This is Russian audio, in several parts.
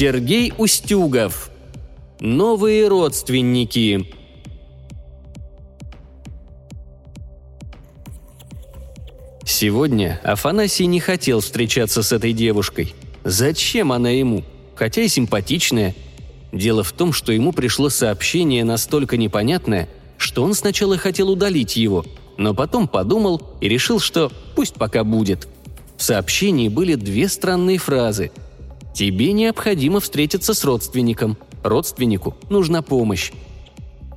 Сергей Устюгов. Новые родственники. Сегодня Афанасий не хотел встречаться с этой девушкой. Зачем она ему? Хотя и симпатичная. Дело в том, что ему пришло сообщение настолько непонятное, что он сначала хотел удалить его, но потом подумал и решил, что пусть пока будет. В сообщении были две странные фразы. «Тебе необходимо встретиться с родственником. Родственнику нужна помощь».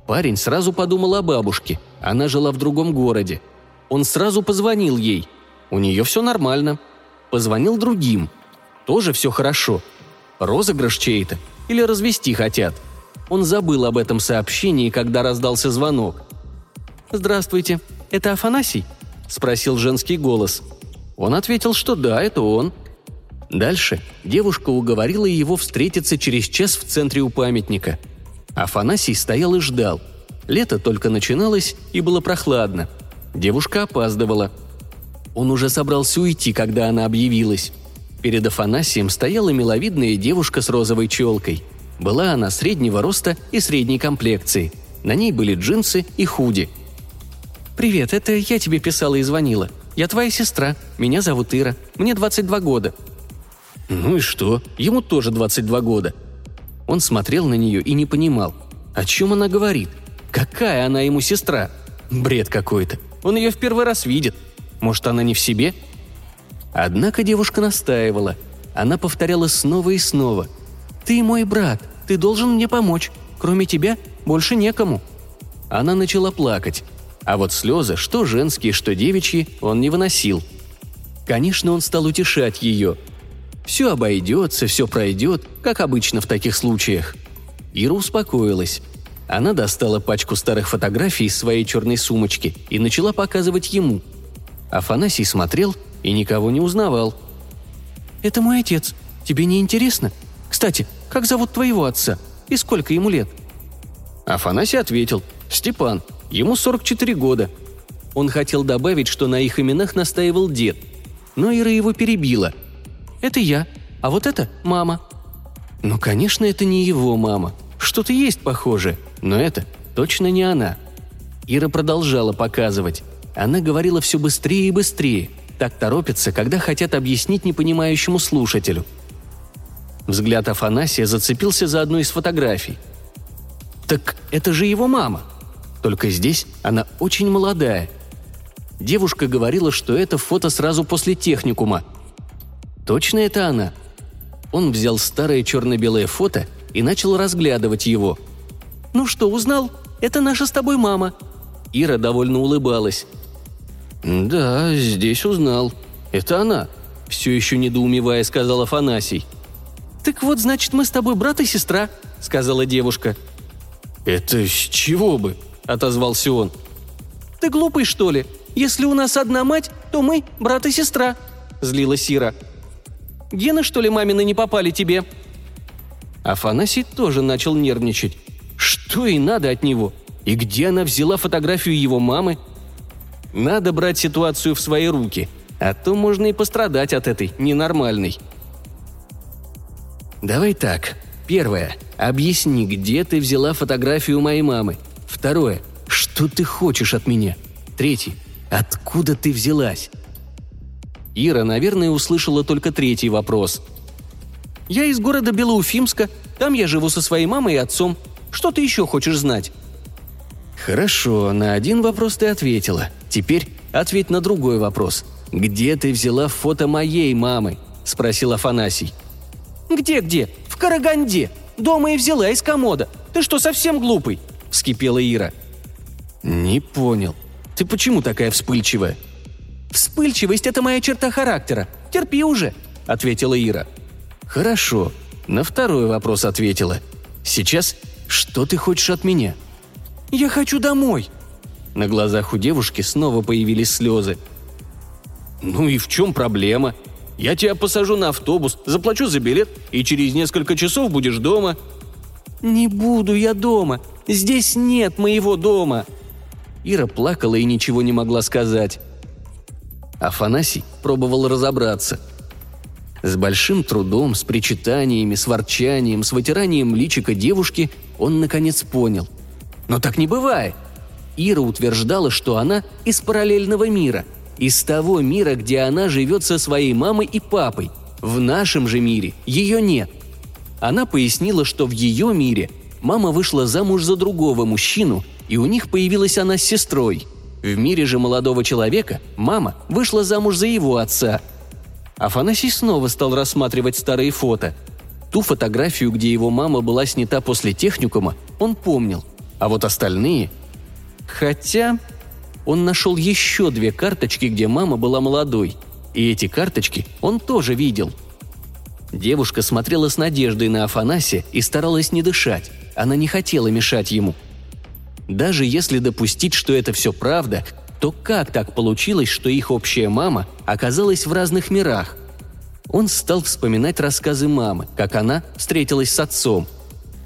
Парень сразу подумал о бабушке. Она жила в другом городе. Он сразу позвонил ей. У нее все нормально. Позвонил другим. Тоже все хорошо. Розыгрыш чей-то. Или развести хотят. Он забыл об этом сообщении, когда раздался звонок. «Здравствуйте, это Афанасий?» – спросил женский голос. Он ответил, что да, это он. Дальше девушка уговорила его встретиться через час в центре у памятника. Афанасий стоял и ждал. Лето только начиналось, и было прохладно. Девушка опаздывала. Он уже собрался уйти, когда она объявилась. Перед Афанасием стояла миловидная девушка с розовой челкой. Была она среднего роста и средней комплекции. На ней были джинсы и худи. «Привет, это я тебе писала и звонила. Я твоя сестра. Меня зовут Ира. Мне 22 года». «Ну и что? Ему тоже 22 года». Он смотрел на нее и не понимал, о чем она говорит. Какая она ему сестра? Бред какой-то. Он ее в первый раз видит. Может, она не в себе? Однако девушка настаивала. Она повторяла снова и снова. «Ты мой брат. Ты должен мне помочь. Кроме тебя больше некому». Она начала плакать. А вот слезы, что женские, что девичьи, он не выносил. Конечно, он стал утешать ее. Все обойдется, все пройдет, как обычно в таких случаях. Ира успокоилась. Она достала пачку старых фотографий из своей черной сумочки и начала показывать ему. Афанасий смотрел и никого не узнавал. «Это мой отец. Тебе не интересно? Кстати, как зовут твоего отца? И сколько ему лет?» Афанасий ответил. «Степан. Ему 44 года». Он хотел добавить, что на их именах настаивал дед. Но Ира его перебила. «Это я, а вот это мама». Ну, конечно, это не его мама. Что-то есть похожее, но это точно не она. Ира продолжала показывать. Она говорила все быстрее и быстрее. Так торопится, когда хотят объяснить непонимающему слушателю. Взгляд Афанасия зацепился за одну из фотографий. «Так это же его мама!» Только здесь она очень молодая. Девушка говорила, что это фото сразу после техникума. Точно это она? Он взял старое черно-белое фото и начал разглядывать его. «Ну что, узнал? Это наша с тобой мама». Ира довольно улыбалась. «Да, здесь узнал. Это она», – все еще недоумевая сказал Афанасий. «Так вот, значит, мы с тобой брат и сестра», – сказала девушка. «Это с чего бы?» – отозвался он. «Ты глупый, что ли? Если у нас одна мать, то мы брат и сестра», – злилась Ира. «Гены, что ли, мамины не попали тебе?» Афанасий тоже начал нервничать. Что ей надо от него? И где она взяла фотографию его мамы? Надо брать ситуацию в свои руки, а то можно и пострадать от этой ненормальной. Давай так. Первое. Объясни, где ты взяла фотографию моей мамы. Второе. Что ты хочешь от меня? Третье. Откуда ты взялась? Ира, наверное, услышала только третий вопрос. «Я из города Белоуфимска. Там я живу со своей мамой и отцом. Что ты еще хочешь знать?» «Хорошо, на один вопрос ты ответила. Теперь ответь на другой вопрос. Где ты взяла фото моей мамы?» – спросил Афанасий. «Где-где? В Караганде. Дома и взяла из комода. Ты что, совсем глупый?» – вскипела Ира. «Не понял. Ты почему такая вспыльчивая?» «Вспыльчивость – это моя черта характера. Терпи уже», – ответила Ира. «Хорошо. На второй вопрос ответила. Сейчас что ты хочешь от меня?» «Я хочу домой!» На глазах у девушки снова появились слезы. «Ну и в чем проблема? Я тебя посажу на автобус, заплачу за билет, и через несколько часов будешь дома». «Не буду я дома. Здесь нет моего дома». Ира плакала и ничего не могла сказать. Афанасий пробовал разобраться. С большим трудом, с причитаниями, с ворчанием, с вытиранием личика девушки он наконец понял. Но так не бывает. Ира утверждала, что она из параллельного мира, из того мира, где она живет со своей мамой и папой. В нашем же мире ее нет. Она пояснила, что в ее мире мама вышла замуж за другого мужчину, и у них появилась она с сестрой. В мире же молодого человека мама вышла замуж за его отца. Афанасий снова стал рассматривать старые фото. Ту фотографию, где его мама была снята после техникума, он помнил, а вот остальные – Хотя он нашел еще две карточки, где мама была молодой. И эти карточки он тоже видел. Девушка смотрела с надеждой на Афанасия и старалась не дышать. Она не хотела мешать ему. Даже если допустить, что это все правда, то как так получилось, что их общая мама оказалась в разных мирах? Он стал вспоминать рассказы мамы, как она встретилась с отцом –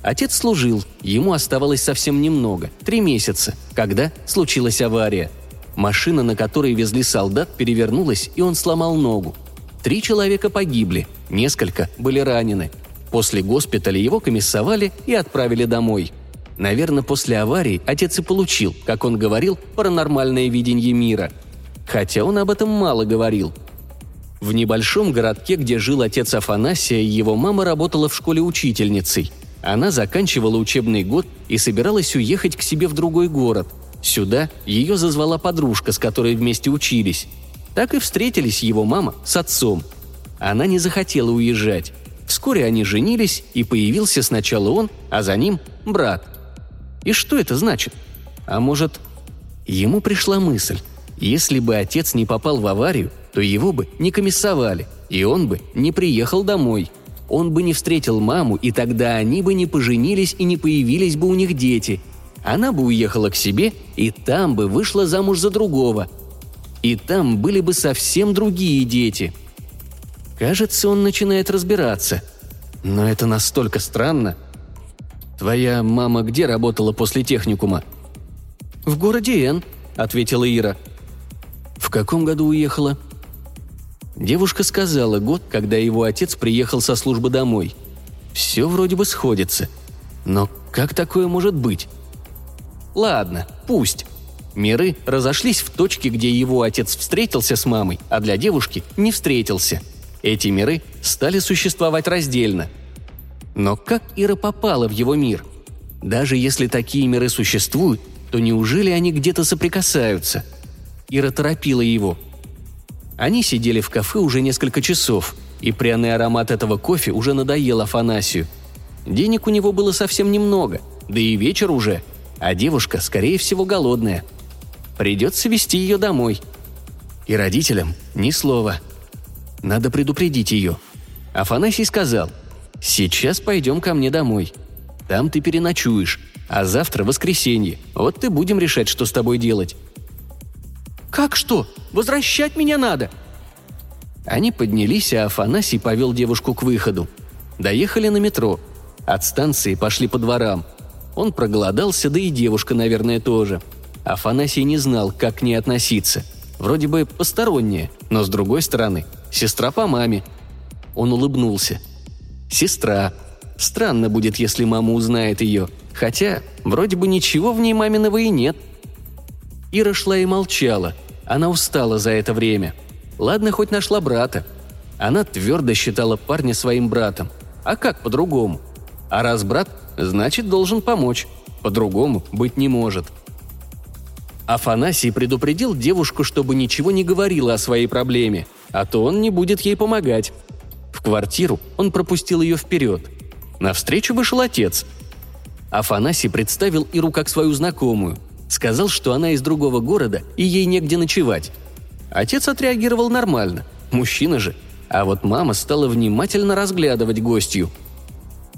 Отец служил, ему оставалось совсем немного – три месяца, когда случилась авария. Машина, на которой везли солдат, перевернулась, и он сломал ногу. Три человека погибли, несколько были ранены. После госпиталя его комиссовали и отправили домой. Наверное, после аварии отец и получил, как он говорил, паранормальное видение мира. Хотя он об этом мало говорил. В небольшом городке, где жил отец Афанасия, его мама работала в школе учительницей – она заканчивала учебный год и собиралась уехать к себе в другой город. Сюда ее зазвала подружка, с которой вместе учились. Так и встретились его мама с отцом. Она не захотела уезжать. Вскоре они женились, и появился сначала он, а за ним брат. И что это значит? А может... Ему пришла мысль. Если бы отец не попал в аварию, то его бы не комиссовали, и он бы не приехал домой – он бы не встретил маму, и тогда они бы не поженились и не появились бы у них дети. Она бы уехала к себе, и там бы вышла замуж за другого. И там были бы совсем другие дети. Кажется, он начинает разбираться. Но это настолько странно. «Твоя мама где работала после техникума?» «В городе Н», — ответила Ира. «В каком году уехала?» Девушка сказала год, когда его отец приехал со службы домой. Все вроде бы сходится. Но как такое может быть? Ладно, пусть. Миры разошлись в точке, где его отец встретился с мамой, а для девушки не встретился. Эти миры стали существовать раздельно. Но как Ира попала в его мир? Даже если такие миры существуют, то неужели они где-то соприкасаются? Ира торопила его – они сидели в кафе уже несколько часов, и пряный аромат этого кофе уже надоел Афанасию. Денег у него было совсем немного, да и вечер уже, а девушка, скорее всего, голодная. Придется вести ее домой. И родителям ни слова. Надо предупредить ее. Афанасий сказал, «Сейчас пойдем ко мне домой. Там ты переночуешь, а завтра воскресенье. Вот ты будем решать, что с тобой делать. «Как что? Возвращать меня надо!» Они поднялись, а Афанасий повел девушку к выходу. Доехали на метро. От станции пошли по дворам. Он проголодался, да и девушка, наверное, тоже. Афанасий не знал, как к ней относиться. Вроде бы посторонняя, но с другой стороны, сестра по маме. Он улыбнулся. «Сестра. Странно будет, если мама узнает ее. Хотя, вроде бы ничего в ней маминого и нет». Ира шла и молчала – она устала за это время. Ладно, хоть нашла брата. Она твердо считала парня своим братом. А как по-другому? А раз брат, значит, должен помочь. По-другому быть не может. Афанасий предупредил девушку, чтобы ничего не говорила о своей проблеме, а то он не будет ей помогать. Квартиру он пропустил ее вперед. Навстречу вышел отец. Афанасий представил Иру как свою знакомую. Сказал, что она из другого города и ей негде ночевать. Отец отреагировал нормально. Мужчина же. А вот мама стала внимательно разглядывать гостью.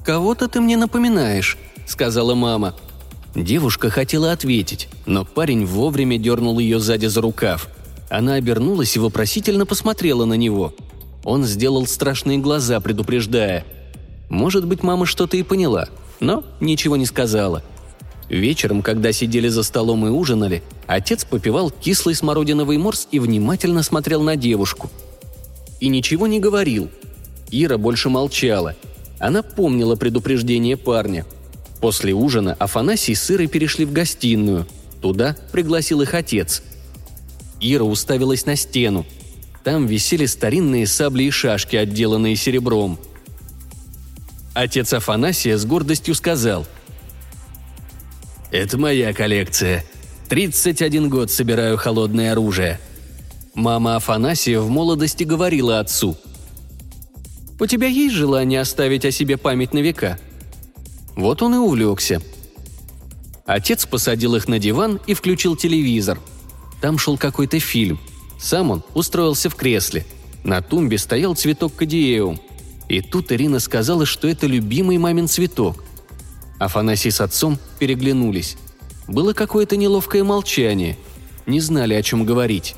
«Кого-то ты мне напоминаешь», — сказала мама. Девушка хотела ответить, но парень вовремя дернул ее сзади за рукав. Она обернулась и вопросительно посмотрела на него. Он сделал страшные глаза, предупреждая. Может быть, мама что-то и поняла, но ничего не сказала — Вечером, когда сидели за столом и ужинали, отец попивал кислый смородиновый морс и внимательно смотрел на девушку. И ничего не говорил. Ира больше молчала. Она помнила предупреждение парня. После ужина Афанасий с Ирой перешли в гостиную. Туда пригласил их отец. Ира уставилась на стену. Там висели старинные сабли и шашки, отделанные серебром. Отец Афанасия с гордостью сказал. «Это моя коллекция. 31 год собираю холодное оружие». Мама Афанасия в молодости говорила отцу. «У тебя есть желание оставить о себе память на века?» Вот он и увлекся. Отец посадил их на диван и включил телевизор. Там шел какой-то фильм. Сам он устроился в кресле. На тумбе стоял цветок кадиеум. И тут Ирина сказала, что это любимый мамин цветок. Афанасий с отцом переглянулись. Было какое-то неловкое молчание. Не знали, о чем говорить.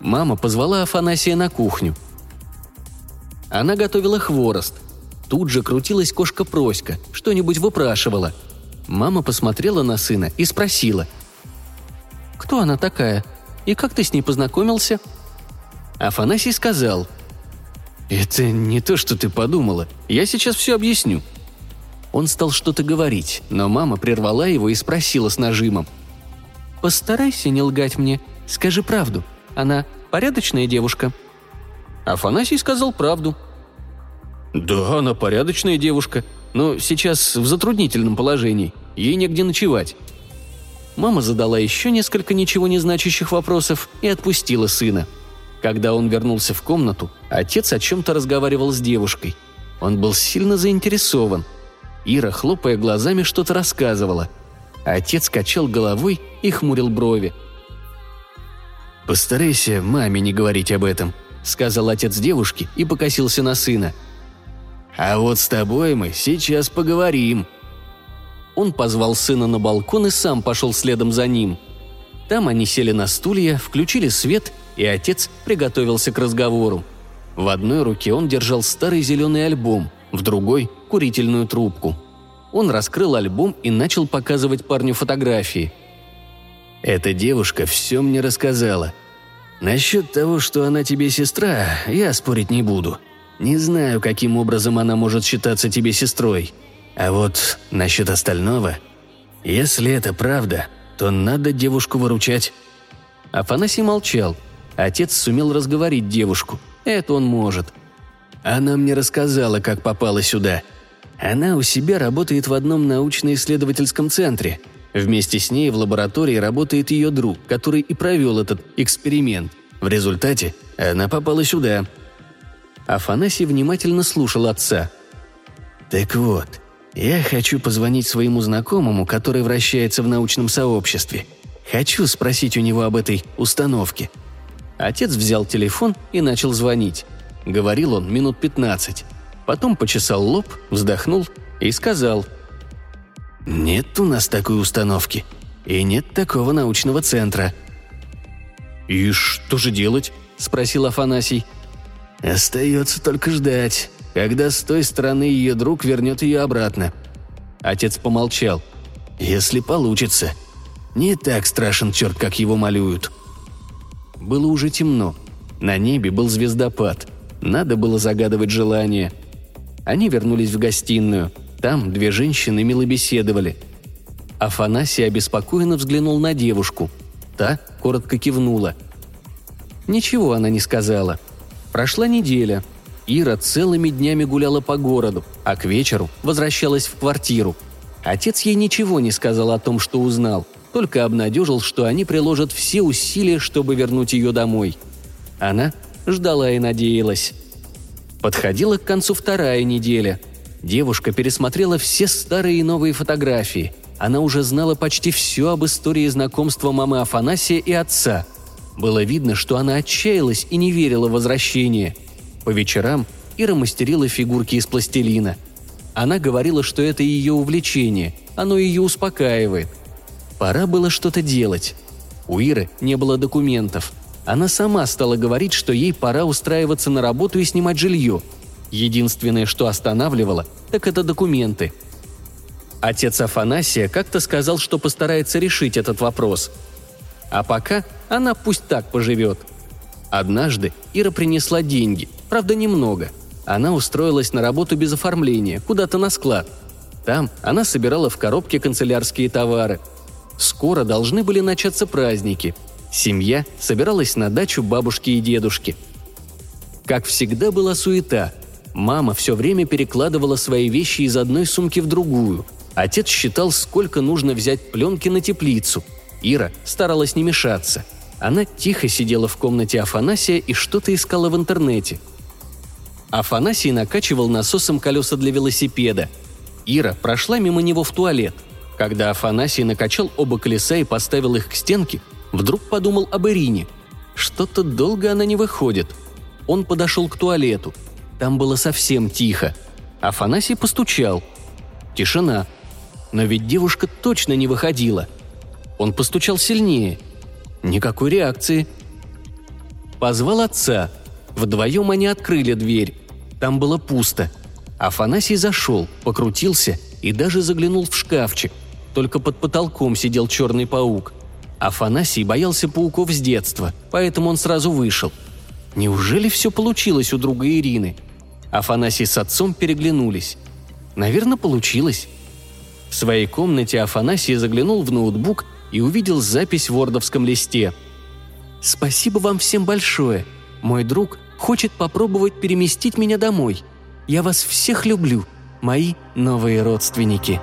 Мама позвала Афанасия на кухню. Она готовила хворост. Тут же крутилась кошка Проська, что-нибудь выпрашивала. Мама посмотрела на сына и спросила. «Кто она такая? И как ты с ней познакомился?» Афанасий сказал. «Это не то, что ты подумала. Я сейчас все объясню». Он стал что-то говорить, но мама прервала его и спросила с нажимом. «Постарайся не лгать мне. Скажи правду. Она порядочная девушка?» Афанасий сказал правду. «Да, она порядочная девушка, но сейчас в затруднительном положении. Ей негде ночевать». Мама задала еще несколько ничего не значащих вопросов и отпустила сына. Когда он вернулся в комнату, отец о чем-то разговаривал с девушкой. Он был сильно заинтересован. Ира, хлопая глазами, что-то рассказывала. Отец качал головой и хмурил брови. «Постарайся маме не говорить об этом», — сказал отец девушки и покосился на сына. «А вот с тобой мы сейчас поговорим». Он позвал сына на балкон и сам пошел следом за ним. Там они сели на стулья, включили свет, и отец приготовился к разговору. В одной руке он держал старый зеленый альбом, в другой – курительную трубку. Он раскрыл альбом и начал показывать парню фотографии. «Эта девушка все мне рассказала. Насчет того, что она тебе сестра, я спорить не буду. Не знаю, каким образом она может считаться тебе сестрой. А вот насчет остального, если это правда, то надо девушку выручать». Афанасий молчал. Отец сумел разговорить девушку. Это он может. Она мне рассказала, как попала сюда. Она у себя работает в одном научно-исследовательском центре. Вместе с ней в лаборатории работает ее друг, который и провел этот эксперимент. В результате она попала сюда. Афанасий внимательно слушал отца. «Так вот, я хочу позвонить своему знакомому, который вращается в научном сообществе. Хочу спросить у него об этой установке». Отец взял телефон и начал звонить. Говорил он минут пятнадцать. Потом почесал лоб, вздохнул и сказал. «Нет у нас такой установки. И нет такого научного центра». «И что же делать?» – спросил Афанасий. «Остается только ждать, когда с той стороны ее друг вернет ее обратно». Отец помолчал. «Если получится. Не так страшен черт, как его малюют». Было уже темно. На небе был звездопад. Надо было загадывать желание – они вернулись в гостиную. Там две женщины мило беседовали. Афанасий обеспокоенно взглянул на девушку. Та коротко кивнула. Ничего она не сказала. Прошла неделя. Ира целыми днями гуляла по городу, а к вечеру возвращалась в квартиру. Отец ей ничего не сказал о том, что узнал, только обнадежил, что они приложат все усилия, чтобы вернуть ее домой. Она ждала и надеялась. Подходила к концу вторая неделя. Девушка пересмотрела все старые и новые фотографии. Она уже знала почти все об истории знакомства мамы Афанасия и отца. Было видно, что она отчаялась и не верила в возвращение. По вечерам Ира мастерила фигурки из пластилина. Она говорила, что это ее увлечение, оно ее успокаивает. Пора было что-то делать. У Иры не было документов – она сама стала говорить, что ей пора устраиваться на работу и снимать жилье. Единственное, что останавливало, так это документы. Отец Афанасия как-то сказал, что постарается решить этот вопрос. А пока она пусть так поживет. Однажды Ира принесла деньги, правда немного. она устроилась на работу без оформления, куда-то на склад. Там она собирала в коробке канцелярские товары. Скоро должны были начаться праздники. Семья собиралась на дачу бабушки и дедушки. Как всегда была суета. Мама все время перекладывала свои вещи из одной сумки в другую. Отец считал, сколько нужно взять пленки на теплицу. Ира старалась не мешаться. Она тихо сидела в комнате Афанасия и что-то искала в интернете – Афанасий накачивал насосом колеса для велосипеда. Ира прошла мимо него в туалет. Когда Афанасий накачал оба колеса и поставил их к стенке, вдруг подумал об Ирине. Что-то долго она не выходит. Он подошел к туалету. Там было совсем тихо. Афанасий постучал. Тишина. Но ведь девушка точно не выходила. Он постучал сильнее. Никакой реакции. Позвал отца. Вдвоем они открыли дверь. Там было пусто. Афанасий зашел, покрутился и даже заглянул в шкафчик. Только под потолком сидел черный паук. Афанасий боялся пауков с детства, поэтому он сразу вышел. Неужели все получилось у друга Ирины? Афанасий с отцом переглянулись. Наверное, получилось. В своей комнате Афанасий заглянул в ноутбук и увидел запись в вордовском листе. «Спасибо вам всем большое. Мой друг хочет попробовать переместить меня домой. Я вас всех люблю, мои новые родственники».